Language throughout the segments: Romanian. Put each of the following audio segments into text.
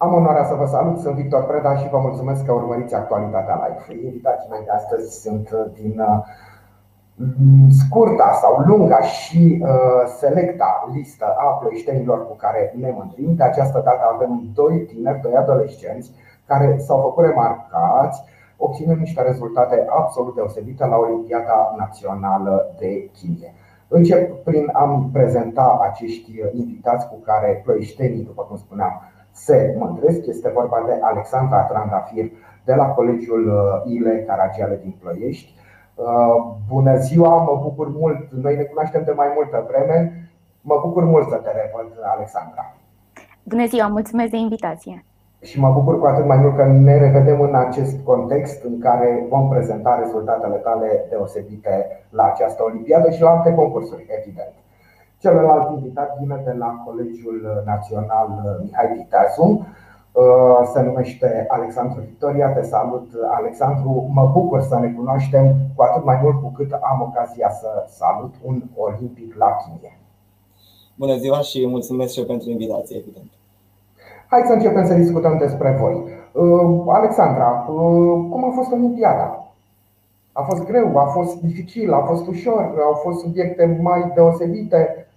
Am onoarea să vă salut, sunt Victor Preda și vă mulțumesc că urmăriți actualitatea live. Invitații mei de astăzi sunt din scurta sau lunga și selecta listă a ploieștenilor cu care ne mândrim. De această dată avem doi tineri, doi adolescenți care s-au făcut remarcați obținând niște rezultate absolut deosebite la Olimpiada Națională de Chimie. Încep prin a prezenta acești invitați cu care ploieștenii, după cum spuneam, se mândresc. Este vorba de Alexandra Trandafir de la Colegiul Ile Caragiale din Ploiești. Bună ziua, mă bucur mult, noi ne cunoaștem de mai multă vreme. Mă bucur mult să te revăd, Alexandra. Bună ziua, mulțumesc de invitație și mă bucur cu atât mai mult că ne revedem în acest context în care vom prezenta rezultatele tale deosebite la această olimpiadă și la alte concursuri, evident. Celălalt invitat vine de la Colegiul Național Mihai Viteazu, se numește Alexandru Victoria. Te salut, Alexandru. Mă bucur să ne cunoaștem cu atât mai mult cu cât am ocazia să salut un olimpic la chimie. Bună ziua și mulțumesc și eu pentru invitație, evident. Hai să începem să discutăm despre voi. Uh, Alexandra, uh, cum a fost Olimpiada? A fost greu, a fost dificil, a fost ușor, au fost subiecte mai deosebite?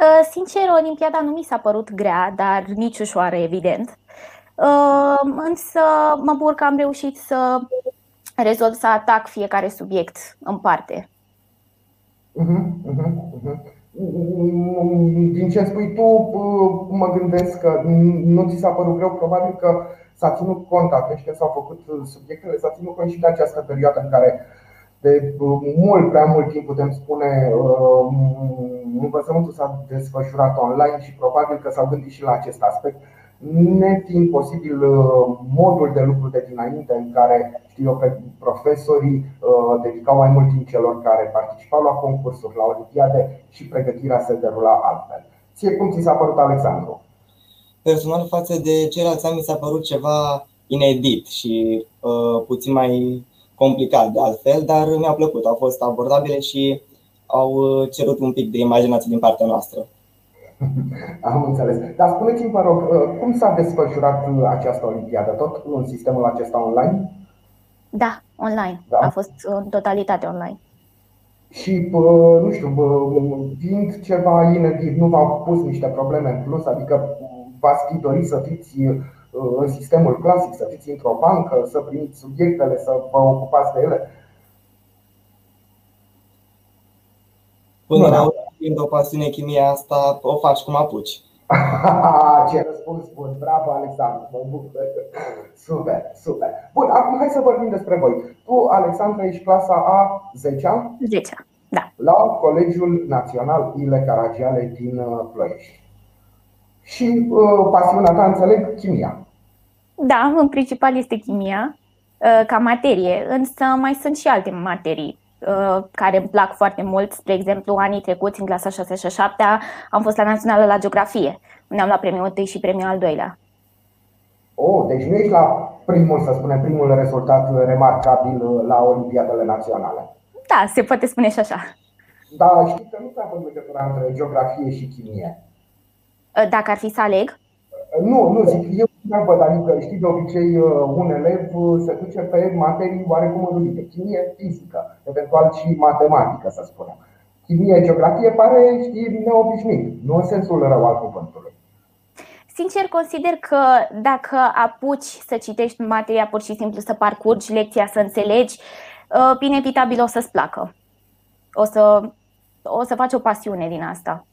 Uh, sincer, Olimpiada nu mi s-a părut grea, dar nici ușoară, evident. Însă mă bucur că am reușit să rezolv să atac fiecare subiect în parte. Uh-huh, uh-huh, uh-huh din ce spui tu, mă gândesc că nu ți s-a părut greu, probabil că s-a ținut cont atunci când s-au făcut subiectele, s-a ținut cont și de această perioadă în care de mult prea mult timp putem spune învățământul s-a desfășurat online și probabil că s-au gândit și la acest aspect nefiind posibil uh, modul de lucru de dinainte în care știu eu, profesorii uh, dedicau mai mult timp celor care participau la concursuri, la olimpiade și pregătirea se derula altfel. Ție cum ți s-a părut, Alexandru? Personal față de ceilalți ani mi s-a părut ceva inedit și uh, puțin mai complicat de altfel, dar mi-a plăcut. Au fost abordabile și au uh, cerut un pic de imaginație din partea noastră. Am înțeles. Dar spuneți-mi, vă rog, uh, cum s-a desfășurat uh, această olimpiadă? Tot în sistemul acesta online? Da, online. Da? A fost în totalitate online. Și, nu știu, fiind ceva inedit, nu v-au pus niște probleme în plus? Adică v-ați fi dorit să fiți în sistemul clasic, să fiți într-o bancă, să primiți subiectele, să vă ocupați de ele? Până la fiind o pasiune chimia asta, o faci cum apuci. Ce răspuns bun, bravo Alexandru, mă bucur. Super, super. Bun, acum hai să vorbim despre voi. Tu, Alexandra, ești clasa a 10 10 da. La Colegiul Național Ile Caragiale din uh, Ploiești. Și uh, pasiunea ta, înțeleg, chimia. Da, în principal este chimia uh, ca materie, însă mai sunt și alte materii Uh, care îmi plac foarte mult. Spre exemplu, anii trecuți, în clasa 6 și 7 am fost la Națională la Geografie, unde am luat premiul 1 și premiul al doilea. Oh, deci nu ești la primul, să spunem, primul rezultat remarcabil la Olimpiadele Naționale. Da, se poate spune și așa. Da, știi că nu prea văd legătura între geografie și chimie. Uh, dacă ar fi să aleg? Nu, nu zic, eu nu văd, adică știi de obicei uh, un elev uh, se duce pe materii oarecum înrudite, chimie, fizică, eventual și matematică, să spunem. Chimie, geografie pare, știi, neobișnuit, nu în sensul rău al cuvântului. Sincer, consider că dacă apuci să citești materia pur și simplu, să parcurgi lecția, să înțelegi, uh, inevitabil o să-ți placă. O să, o să faci o pasiune din asta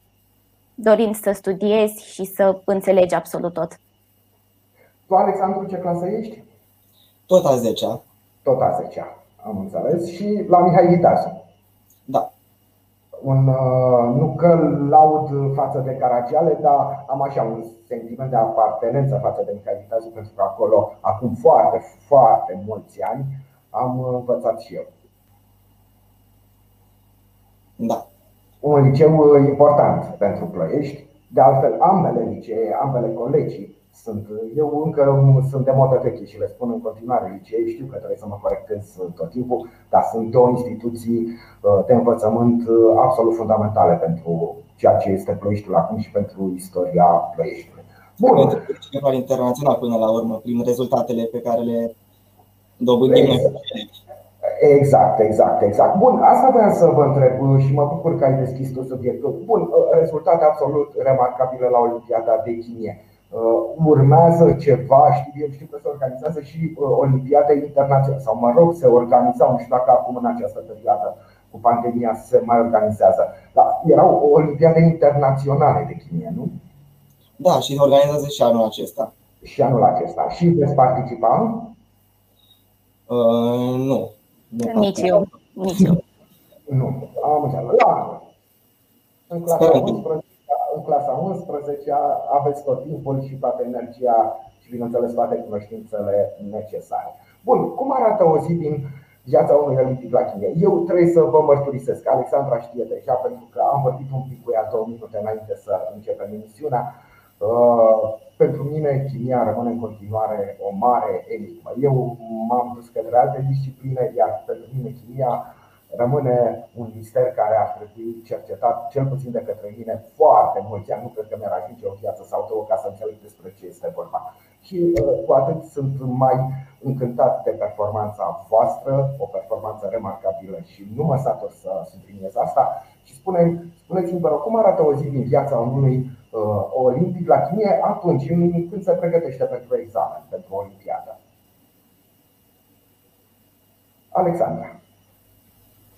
dorind să studiezi și să înțelegi absolut tot. Tu, Alexandru, ce clasă ești? Tot a 10 Tot a 10 am înțeles. Și la Mihai Viteazu. Da. Un, uh, nu că laud față de Caragiale, dar am așa un sentiment de apartenență față de Mihai Viteazu, pentru că acolo, acum foarte, foarte mulți ani, am învățat și eu. Da un liceu important pentru Ploiești. De altfel, ambele licee, ambele colegii sunt, eu încă sunt de modă veche și le spun în continuare licee, știu că trebuie să mă corectez tot timpul, dar sunt două instituții uh, de învățământ uh, absolut fundamentale pentru ceea ce este Ploieștiul acum și pentru istoria Ploieștiului. Bun. Pentru festival internațional până la urmă, prin rezultatele pe care le dobândim exact. Exact, exact, exact. Bun, asta vreau să vă întreb și mă bucur că ai deschis tu subiectul. Bun, rezultate absolut remarcabile la Olimpiada de Chimie. Urmează ceva, știu, eu știu că se organizează și Olimpiade internaționale, sau mă rog, se organizau, nu știu dacă acum în această perioadă cu pandemia se mai organizează. Dar erau Olimpiade internaționale de chimie, nu? Da, și se organizează și anul acesta. Și anul acesta. Și veți participa? Uh, nu. Nici eu. Nici eu. Nu, am înțeles. La în clasa, 11, în clasa 11 aveți tot timpul și toată energia și, bineînțeles, toate cunoștințele necesare. Bun, cum arată o zi din viața unui olimpic la chimie? Eu trebuie să vă mărturisesc. Alexandra știe deja pentru că am vorbit un pic cu ea două minute înainte să începem emisiunea. Uh, pentru mine, chimia rămâne în continuare o mare enigmă. Eu m-am dus către alte discipline, iar pentru mine, chimia rămâne un mister care ar trebui cercetat, cel puțin de către mine, foarte mulți ani. Nu cred că mi-ar ajunge o viață sau două ca să înțeleg despre ce este vorba. Și uh, cu atât sunt mai încântat de performanța voastră, o performanță remarcabilă și nu mă satur să subliniez asta. Și spune, spuneți-mi, vă rog, cum arată o zi din viața unui uh, olimpic la chimie atunci când se pregătește pentru examen, pentru olimpiadă? Alexandra.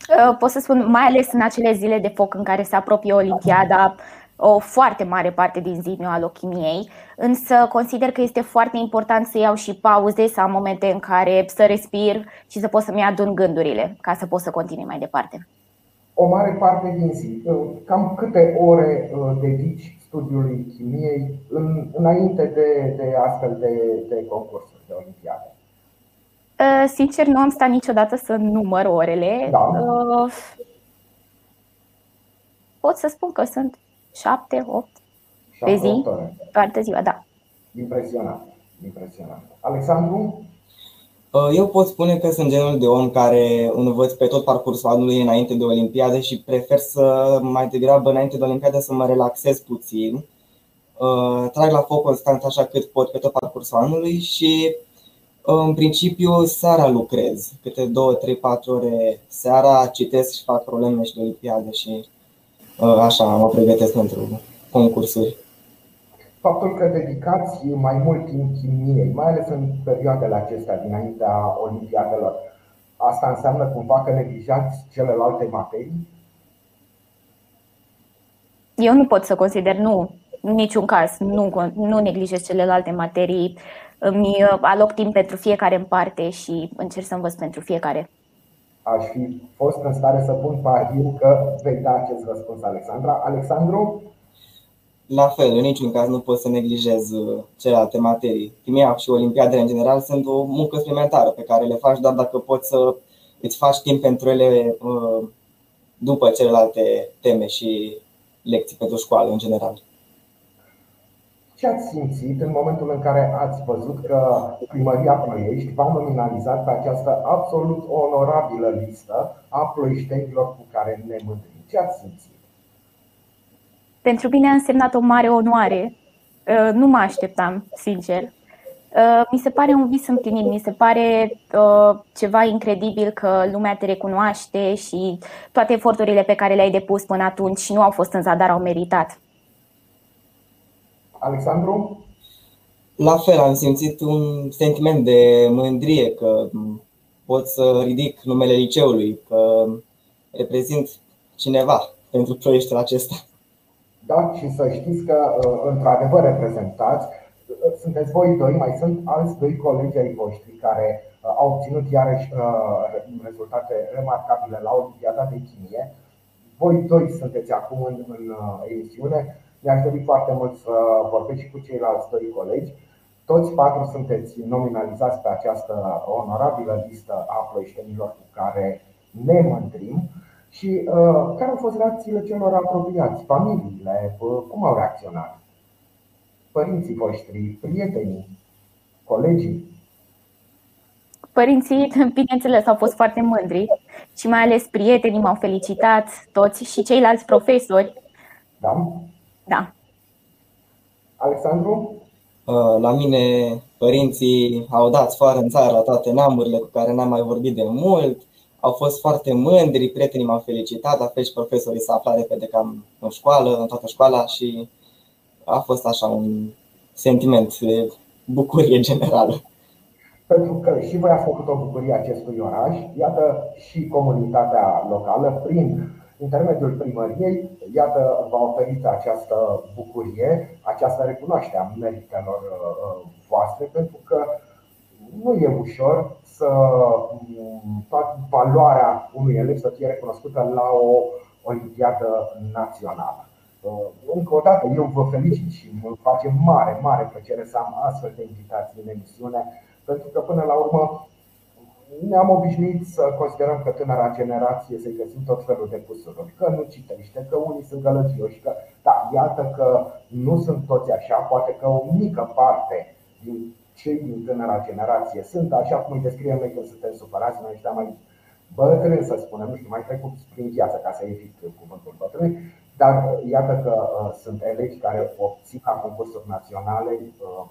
Uh, pot să spun, mai ales în acele zile de foc în care se apropie Olimpiada, o foarte mare parte din zi mi-o aloc chimiei, însă consider că este foarte important să iau și pauze, să am momente în care să respir și să pot să-mi adun gândurile ca să pot să continui mai departe. O mare parte din zi. Uh, cam câte ore uh, dedici studiului chimiei înainte de, de astfel de, de concursuri, de olimpiade? Uh, sincer, nu am stat niciodată să număr orele. Da. Pot să spun că sunt 7, 8 pe zi, toată ziua, da. Impresionant, impresionant. Alexandru? Uh, eu pot spune că sunt genul de om care învăț pe tot parcursul anului înainte de Olimpiade și prefer să mai degrabă înainte de Olimpiade să mă relaxez puțin. Uh, trag la foc constant așa cât pot pe tot parcursul anului și uh, în principiu seara lucrez, câte 2, 3, 4 ore seara citesc și fac probleme și de Olimpiade și așa mă pregătesc pentru concursuri. Faptul că dedicați mai mult timp chimiei, mai ales în perioadele acestea dinaintea olimpiadelor, asta înseamnă cumva că neglijați celelalte materii? Eu nu pot să consider, nu, în niciun caz, nu, nu neglijez celelalte materii. Îmi aloc timp pentru fiecare în parte și încerc să învăț pentru fiecare. Aș fi fost în stare să pun pariu că vei da acest răspuns, Alexandra. Alexandru? La fel, în niciun caz nu pot să neglijez uh, celelalte materii. Chimia și olimpiadele în general sunt o muncă suplimentară pe care le faci doar dacă poți să îți faci timp pentru ele uh, după celelalte teme și lecții pentru școală în general. Ce ați simțit în momentul în care ați văzut că Primăria Ploiești v-a nominalizat pe această absolut onorabilă listă a ploieștenilor cu care ne mândrim? Ce ați simțit? pentru mine a însemnat o mare onoare. Uh, nu mă așteptam, sincer. Uh, mi se pare un vis împlinit, mi se pare uh, ceva incredibil că lumea te recunoaște și toate eforturile pe care le-ai depus până atunci nu au fost în zadar, au meritat. Alexandru? La fel, am simțit un sentiment de mândrie că pot să ridic numele liceului, că reprezint cineva pentru proiectul acesta. Da? Și să știți că, uh, într-adevăr, reprezentați. Uh, sunteți voi doi, mai sunt alți doi colegi ai voștri care uh, au obținut iarăși rezultate remarcabile la Olimpiada de Chimie. Voi doi sunteți acum în, în emisiune. Mi-aș dori foarte mult să vorbesc și cu ceilalți doi colegi. Toți patru sunteți nominalizați pe această onorabilă listă a ploieștenilor cu care ne mândrim. Și uh, care au fost reacțiile celor apropiați, familiile, uh, cum au reacționat? Părinții voștri, prietenii, colegii? Părinții, bineînțeles, au fost foarte mândri și mai ales prietenii m-au felicitat, toți și ceilalți profesori. Da? Da. Alexandru? La mine părinții au dat sfoară în țară toate neamurile cu care n-am mai vorbit de mult. Au fost foarte mândri, prietenii m-au felicitat, la fel și profesorii s-au aflat repede cam în școală, în toată școala și a fost așa un sentiment de bucurie generală. Pentru că și voi ați făcut o bucurie acestui oraș, iată și comunitatea locală, prin intermediul primăriei, iată, va oferiți această bucurie, această recunoaștere a meritelor uh, voastre, pentru că nu e ușor să mm, toată valoarea unui elev să fie recunoscută la o olimpiadă națională. Uh, încă o dată, eu vă felicit și mă face mare, mare plăcere să am astfel de invitații în emisiune, pentru că până la urmă ne-am obișnuit să considerăm că tânăra generație să-i găsim tot felul de pusuri, că nu citește, că unii sunt gălățioși, că da, iată că nu sunt toți așa, poate că o mică parte din cei din tânăra generație sunt așa cum îi descriem noi când suntem supărați, noi ăștia mai bătrâni, să spunem, nu știu, mai trecut prin viață ca să evit cuvântul bătrâni, dar iată că uh, sunt elevi care obțin la concursuri naționale uh,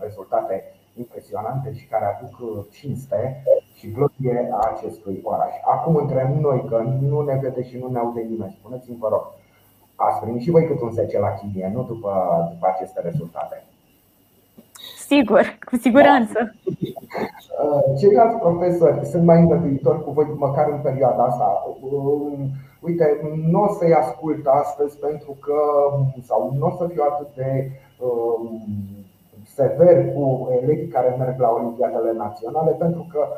rezultate impresionante și care aduc uh, cinste și glorie a acestui oraș. Acum între noi, că nu ne vede și nu ne aude nimeni, spuneți-mi, vă rog, ați primit și voi cât un 10 la chimie, nu după, după aceste rezultate. Sigur, cu siguranță. Uh, ceilalți profesori sunt mai îngăduitori cu voi, măcar în perioada asta. Um, uite, nu o să-i ascult astăzi pentru că, sau nu o să fiu atât de um, sever cu elevii care merg la Olimpiadele Naționale, pentru că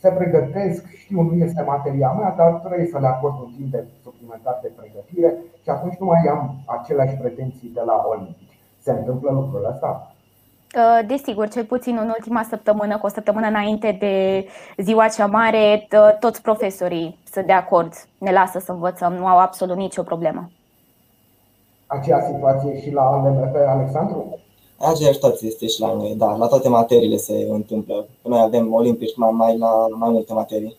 se pregătesc, știu, nu este materia mea, dar trebuie să le acord un timp de suplimentar de pregătire și atunci nu mai am aceleași pretenții de la Olimpici. Se întâmplă lucrul ăsta? Uh, desigur, cel puțin în ultima săptămână, cu o săptămână înainte de ziua cea mare, toți profesorii sunt de acord, ne lasă să învățăm, nu au absolut nicio problemă. Aceea situație și la LMF, Alexandru? Aceeași situație este și la noi, da, la toate materiile se întâmplă. Noi avem olimpici mai, mai la mai multe materii.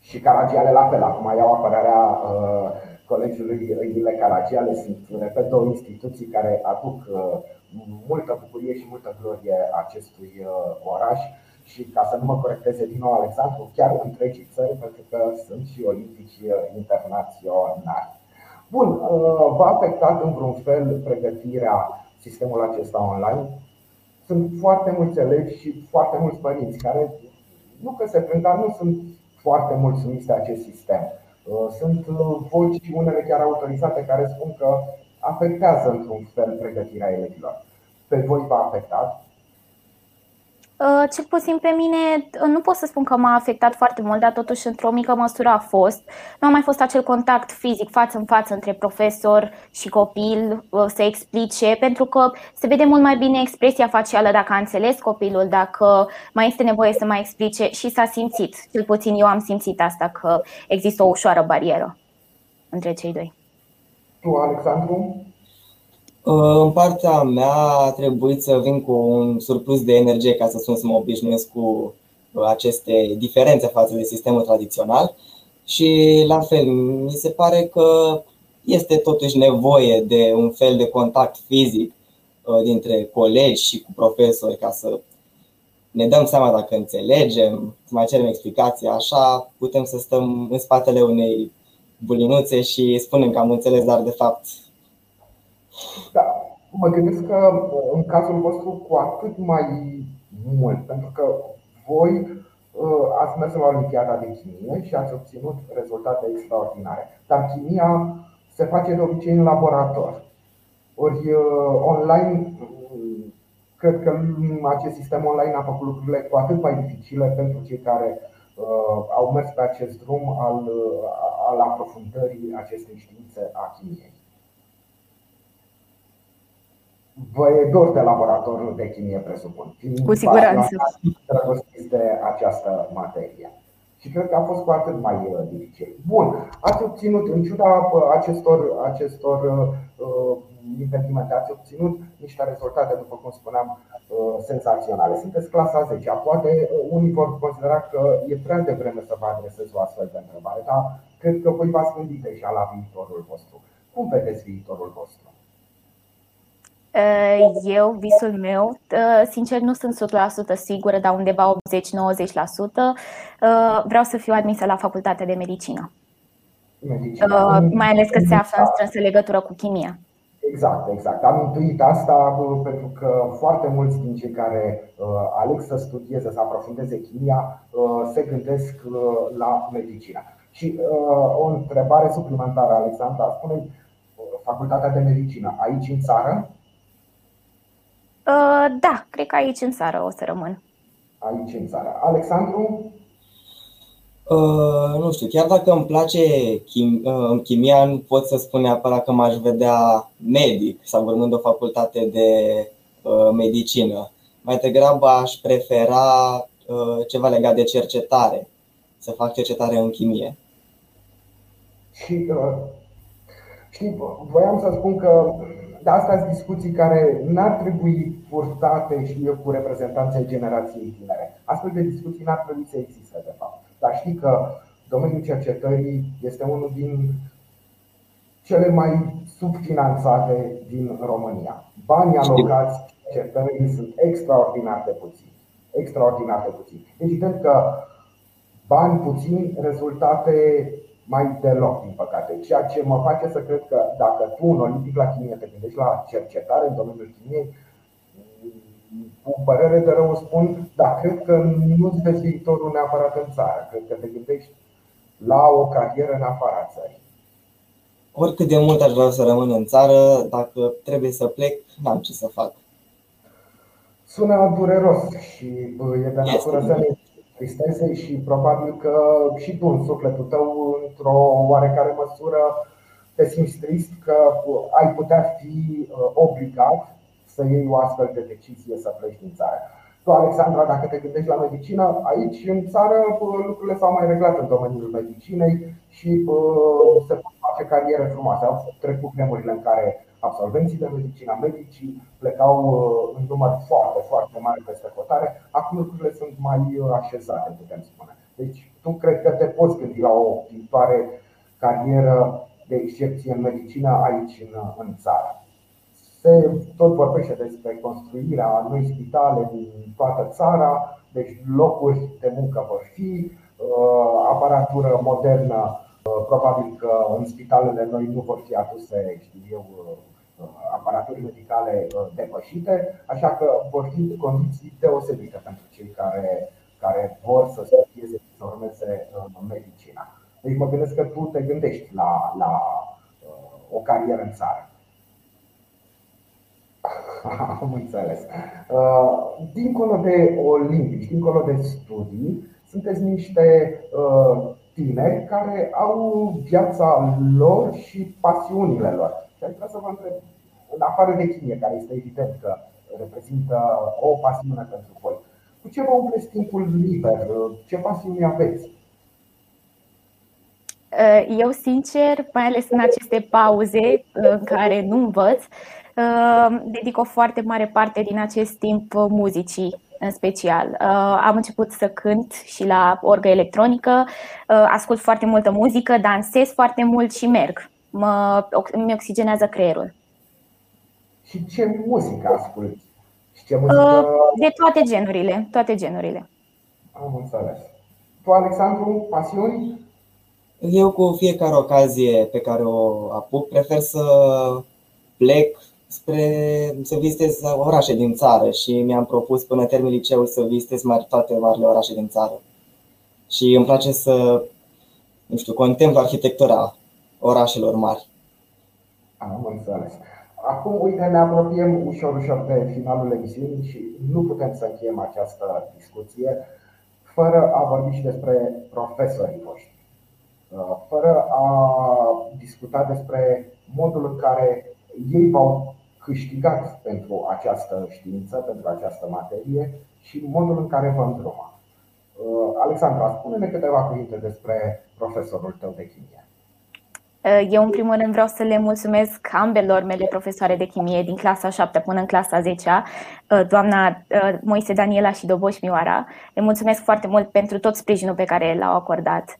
Și Caragiale la fel, acum iau apărarea uh, colegiului Ghile Caragiale, sunt, repet, două instituții care aduc uh, multă bucurie și multă glorie acestui uh, oraș și ca să nu mă corecteze din nou Alexandru, chiar întregii țări, pentru că sunt și olimpici uh, internaționali. Bun, uh, v-a afectat în vreun fel pregătirea sistemul acesta online? Sunt foarte mulți elevi și foarte mulți părinți care nu că se plâng, dar nu sunt foarte mulțumiți de acest sistem. Sunt voci, unele chiar autorizate, care spun că afectează într-un fel pregătirea elevilor. Pe voi v-a afectat? Uh, cel puțin pe mine uh, nu pot să spun că m-a afectat foarte mult, dar totuși într-o mică măsură a fost. Nu a mai fost acel contact fizic față în față între profesor și copil uh, să explice, pentru că se vede mult mai bine expresia facială dacă a înțeles copilul, dacă mai este nevoie să mai explice și s-a simțit. Cel puțin eu am simțit asta, că există o ușoară barieră între cei doi. Tu, Alexandru? Uh, în partea mea a trebuit să vin cu un surplus de energie ca să sun să mă obișnuiesc cu uh, aceste diferențe față de sistemul tradițional și la fel, mi se pare că este totuși nevoie de un fel de contact fizic uh, dintre colegi și cu profesori ca să ne dăm seama dacă înțelegem, să mai cerem explicații, așa putem să stăm în spatele unei bulinuțe și spunem că am înțeles, dar de fapt da, mă gândesc că în cazul vostru cu atât mai mult, pentru că voi uh, ați mers la Olimpiada de Chimie și ați obținut rezultate extraordinare. Dar chimia se face de obicei în laborator. Ori uh, online, cred că acest sistem online a făcut lucrurile cu atât mai dificile pentru cei care uh, au mers pe acest drum al, al aprofundării acestei științe a chimiei. Vă e dor de laboratorul de chimie, presupun. Cu siguranță. Drăgostiți de această materie. Și cred că a fost cu atât mai uh, dificil. Bun, ați obținut, în ciuda uh, acestor, acestor uh, evenimente, ați obținut niște rezultate, după cum spuneam, uh, senzaționale. Sunteți clasa 10 Poate uh, unii vor considera că e prea devreme să vă adresez o astfel de întrebare, dar cred că voi v-ați gândit deja la viitorul vostru. Cum vedeți viitorul vostru? Eu, visul meu, sincer nu sunt 100% sigură, dar undeva 80-90%, vreau să fiu admisă la facultatea de medicină. medicină. Mai ales că se află în strânsă legătură cu chimia. Exact, exact. Am intuit asta pentru că foarte mulți din cei care uh, aleg să studieze, să aprofundeze chimia, uh, se gândesc uh, la medicină. Și uh, o întrebare suplimentară, Alexandra, spune uh, facultatea de medicină aici în țară? Uh, da, cred că aici în țară o să rămân. Aici în țară. Alexandru? Uh, nu știu, chiar dacă îmi place chim, uh, chimia, nu pot să spun neapărat că m-aș vedea medic sau urmând o facultate de uh, medicină. Mai degrabă aș prefera uh, ceva legat de cercetare, să fac cercetare în chimie. Și uh, știi, voiam să spun că de asta sunt discuții care n-ar trebui purtate, știu eu, cu reprezentanții generației tinere. Astfel de discuții n-ar trebui să existe, de fapt. Dar știi că domeniul cercetării este unul din cele mai subfinanțate din România. Banii alocați cercetării sunt extraordinar de puțini. Extraordinar de puțini. Evident că bani puțini, rezultate mai deloc, din păcate. Ceea ce mă face să cred că dacă tu, un olimpic la chimie, te gândești la cercetare în domeniul chimiei, cu părere de rău spun, dar cred că nu-ți vezi viitorul neapărat în țară. Cred că te gândești la o carieră în afara țării. Oricât de mult aș vrea să rămân în țară, dacă trebuie să plec, n-am ce să fac. Sună dureros și e de natură să ne tristeze și probabil că și tu în sufletul tău, într-o oarecare măsură, te simți trist că ai putea fi uh, obligat să iei o astfel de decizie să pleci din țară. Tu, Alexandra, dacă te gândești la medicină, aici în țară lucrurile s-au mai reglat în domeniul medicinei și se pot face cariere frumoase. Au trecut vremurile în care absolvenții de medicină, medicii, plecau în număr foarte, foarte mare peste hotare. Acum lucrurile sunt mai așezate, putem spune. Deci, tu cred că te poți gândi la o viitoare carieră de excepție în medicină aici în, în țară. Se tot vorbește despre construirea noi spitale din toată țara, deci locuri de muncă vor fi, uh, aparatură modernă, uh, probabil că în spitalele noi nu vor fi aduse, știu eu, uh, aparaturi medicale depășite, așa că vor fi condiții deosebite pentru cei care, care vor să studieze și să urmeze medicina. Deci mă gândesc că tu te gândești la, la o carieră în țară. Am înțeles. Uh, dincolo de olimpici, dincolo de studii, sunteți niște uh, tineri care au viața lor și pasiunile lor. Și aș vrea să vă întreb, în afară de chimie, care este evident că reprezintă o pasiune pentru voi, cu ce vă umpleți timpul liber? Ce pasiuni aveți? Uh, eu, sincer, mai ales în aceste pauze în care nu învăț, Ehm, dedic o foarte mare parte din acest timp muzicii în special. Ehm, am început să cânt și la orgă electronică, ehm, ascult foarte multă muzică, dansez foarte mult și merg. Mă, mi oxigenează creierul. Și ce muzică asculti? Și ce muzică... De toate genurile, toate genurile. Am înțeles. Tu, Alexandru, pasiuni? Eu cu fiecare ocazie pe care o apuc prefer să plec spre să vizitez orașe din țară și mi-am propus până termin liceul să vizitez mai toate marile orașe din țară. Și îmi place să, nu știu, contemplu arhitectura orașelor mari. Am înțeles. Acum, uite, ne apropiem ușor, ușor de finalul emisiunii și nu putem să încheiem această discuție fără a vorbi și despre profesorii voștri, fără a discuta despre modul în care ei v-au câștigat pentru această știință, pentru această materie și modul în care vă îndruma. Uh, Alexandra, spune-ne câteva cuvinte despre profesorul tău de chimie. Uh, eu, în primul rând, vreau să le mulțumesc ambelor mele profesoare de chimie din clasa 7 până în clasa 10, uh, doamna Moise Daniela și Doboș Mioara. Le mulțumesc foarte mult pentru tot sprijinul pe care l-au acordat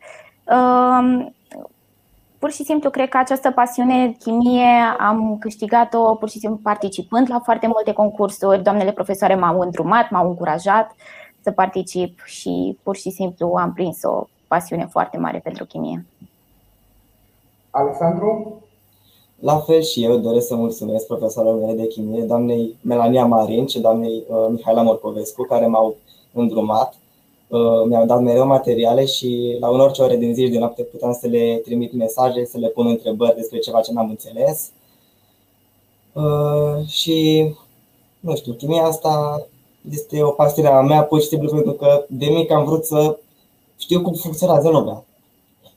pur și simplu cred că această pasiune chimie am câștigat-o pur și simplu participând la foarte multe concursuri. Doamnele profesoare m-au îndrumat, m-au încurajat să particip și pur și simplu am prins o pasiune foarte mare pentru chimie. Alexandru? La fel și eu doresc să mulțumesc profesorilor mele de chimie, doamnei Melania Marin și doamnei uh, Mihaela Morcovescu, care m-au îndrumat, uh, mi-au dat mereu materiale și la în orice ore din zi și de noapte puteam să le trimit mesaje, să le pun întrebări despre ceva ce n-am înțeles. Uh, și, nu știu, chimia asta este o pasiune a mea pur și simplu pentru că de mic am vrut să știu cum funcționează lumea.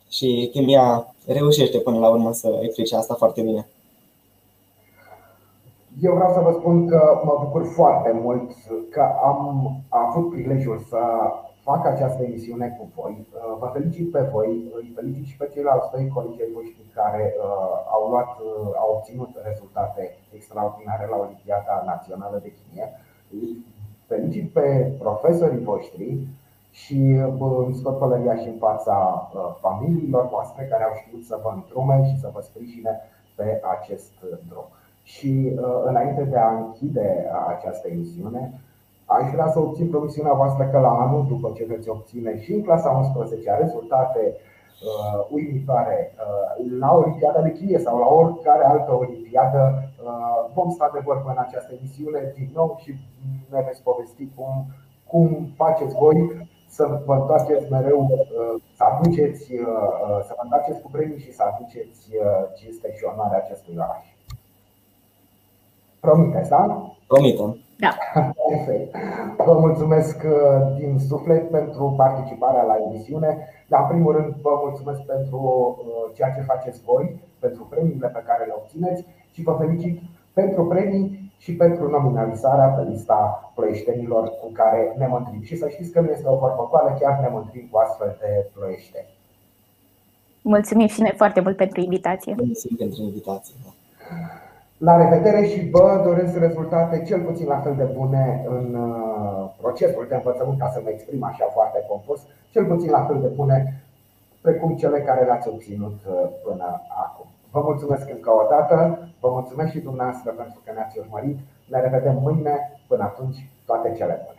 Și chimia reușește până la urmă să explice asta foarte bine. Eu vreau să vă spun că mă bucur foarte mult că am avut prilejul să fac această emisiune cu voi. Vă felicit pe voi, îi felicit și pe ceilalți doi colegi ai voștri care uh, au, luat, uh, au obținut rezultate extraordinare la Olimpiada Națională de Chimie. Îi felicit pe profesorii voștri și îmi scot pălăria și în fața uh, familiilor voastre care au știut să vă întrume și să vă sprijine pe acest drum. Și uh, înainte de a închide această emisiune, aș vrea să obțin promisiunea voastră că la anul, după ce veți obține și în clasa 11 rezultate uh, uimitoare uh, la Olimpiada de Chimie sau la oricare altă Olimpiadă, uh, vom sta de vorbă în această emisiune din nou și ne veți povesti cum, cum faceți voi să vă întoarceți mereu, uh, să aduceți, uh, uh, să vă întoarceți cu premii și să aduceți cinste și onoare acestui oraș. Promiteți, da? Promitem. Da. Perfect. Vă mulțumesc din suflet pentru participarea la emisiune, dar în primul rând vă mulțumesc pentru ceea ce faceți voi, pentru premiile pe care le obțineți și vă felicit pentru premii și pentru nominalizarea pe lista ploieștenilor cu care ne mândrim. Și să știți că nu este o vorbă goală, chiar ne mândrim cu astfel de ploieșteni. Mulțumim și noi foarte mult pentru invitație. Mulțumim pentru invitație. La revedere și vă doresc rezultate cel puțin la fel de bune în uh, procesul de învățământ, ca să mă exprim așa foarte compus, cel puțin la fel de bune precum cele care le-ați obținut uh, până acum. Vă mulțumesc încă o dată, vă mulțumesc și dumneavoastră pentru că ne-ați urmărit. Ne revedem mâine, până atunci toate cele bune.